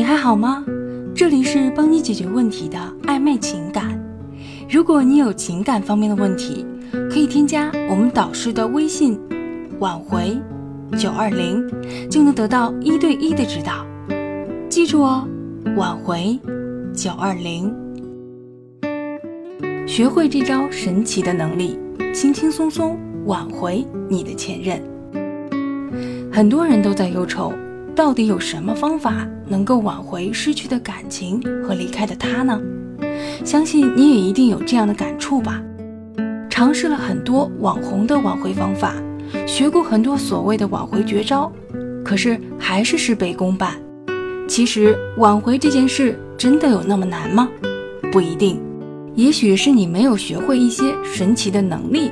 你还好吗？这里是帮你解决问题的暧昧情感。如果你有情感方面的问题，可以添加我们导师的微信“挽回九二零”，就能得到一对一的指导。记住哦，“挽回九二零”，学会这招神奇的能力，轻轻松松挽回你的前任。很多人都在忧愁。到底有什么方法能够挽回失去的感情和离开的他呢？相信你也一定有这样的感触吧。尝试了很多网红的挽回方法，学过很多所谓的挽回绝招，可是还是事倍功半。其实挽回这件事真的有那么难吗？不一定，也许是你没有学会一些神奇的能力。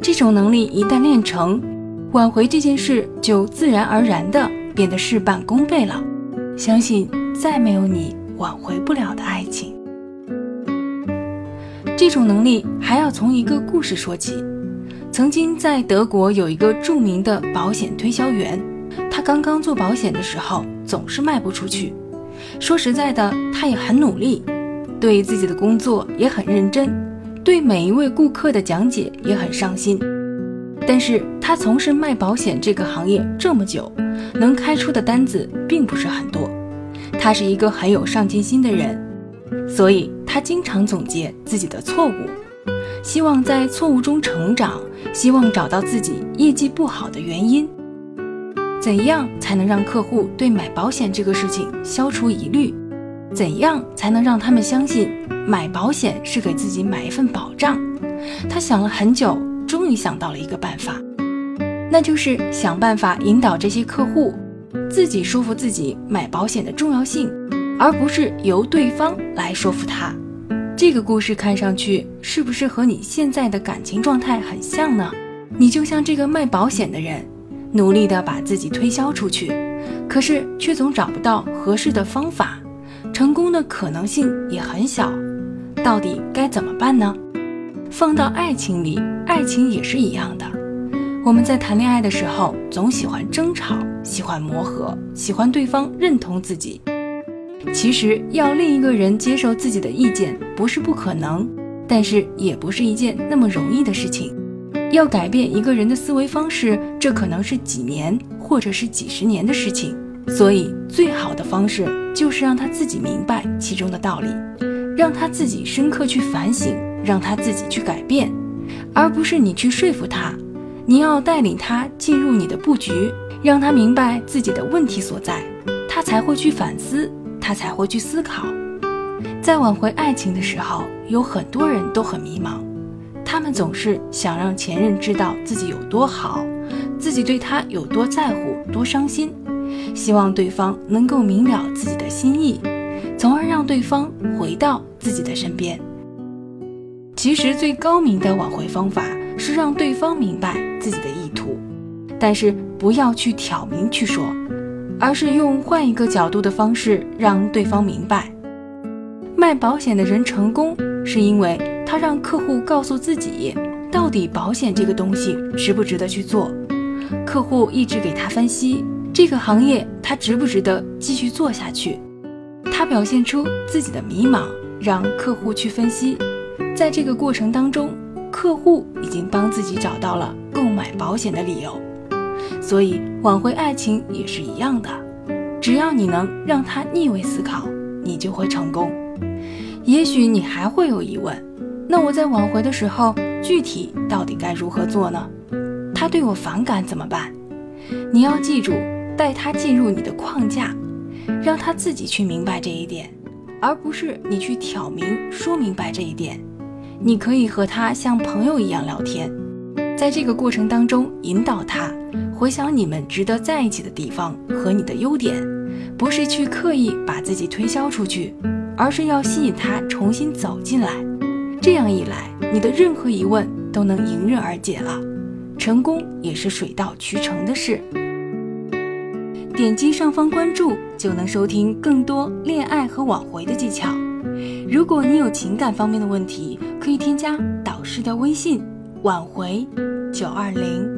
这种能力一旦练成，挽回这件事就自然而然的。变得事半功倍了，相信再没有你挽回不了的爱情。这种能力还要从一个故事说起。曾经在德国有一个著名的保险推销员，他刚刚做保险的时候总是卖不出去。说实在的，他也很努力，对自己的工作也很认真，对每一位顾客的讲解也很上心。但是他从事卖保险这个行业这么久。能开出的单子并不是很多，他是一个很有上进心的人，所以他经常总结自己的错误，希望在错误中成长，希望找到自己业绩不好的原因。怎样才能让客户对买保险这个事情消除疑虑？怎样才能让他们相信买保险是给自己买一份保障？他想了很久，终于想到了一个办法。那就是想办法引导这些客户自己说服自己买保险的重要性，而不是由对方来说服他。这个故事看上去是不是和你现在的感情状态很像呢？你就像这个卖保险的人，努力的把自己推销出去，可是却总找不到合适的方法，成功的可能性也很小。到底该怎么办呢？放到爱情里，爱情也是一样的。我们在谈恋爱的时候，总喜欢争吵，喜欢磨合，喜欢对方认同自己。其实要另一个人接受自己的意见，不是不可能，但是也不是一件那么容易的事情。要改变一个人的思维方式，这可能是几年或者是几十年的事情。所以，最好的方式就是让他自己明白其中的道理，让他自己深刻去反省，让他自己去改变，而不是你去说服他。你要带领他进入你的布局，让他明白自己的问题所在，他才会去反思，他才会去思考。在挽回爱情的时候，有很多人都很迷茫，他们总是想让前任知道自己有多好，自己对他有多在乎、多伤心，希望对方能够明了自己的心意，从而让对方回到自己的身边。其实最高明的挽回方法。是让对方明白自己的意图，但是不要去挑明去说，而是用换一个角度的方式让对方明白。卖保险的人成功，是因为他让客户告诉自己，到底保险这个东西值不值得去做。客户一直给他分析这个行业，他值不值得继续做下去。他表现出自己的迷茫，让客户去分析。在这个过程当中。客户已经帮自己找到了购买保险的理由，所以挽回爱情也是一样的。只要你能让他逆位思考，你就会成功。也许你还会有疑问，那我在挽回的时候，具体到底该如何做呢？他对我反感怎么办？你要记住，带他进入你的框架，让他自己去明白这一点，而不是你去挑明说明白这一点。你可以和他像朋友一样聊天，在这个过程当中引导他回想你们值得在一起的地方和你的优点，不是去刻意把自己推销出去，而是要吸引他重新走进来。这样一来，你的任何疑问都能迎刃而解了，成功也是水到渠成的事。点击上方关注就能收听更多恋爱和挽回的技巧。如果你有情感方面的问题，可以添加导师的微信：挽回九二零。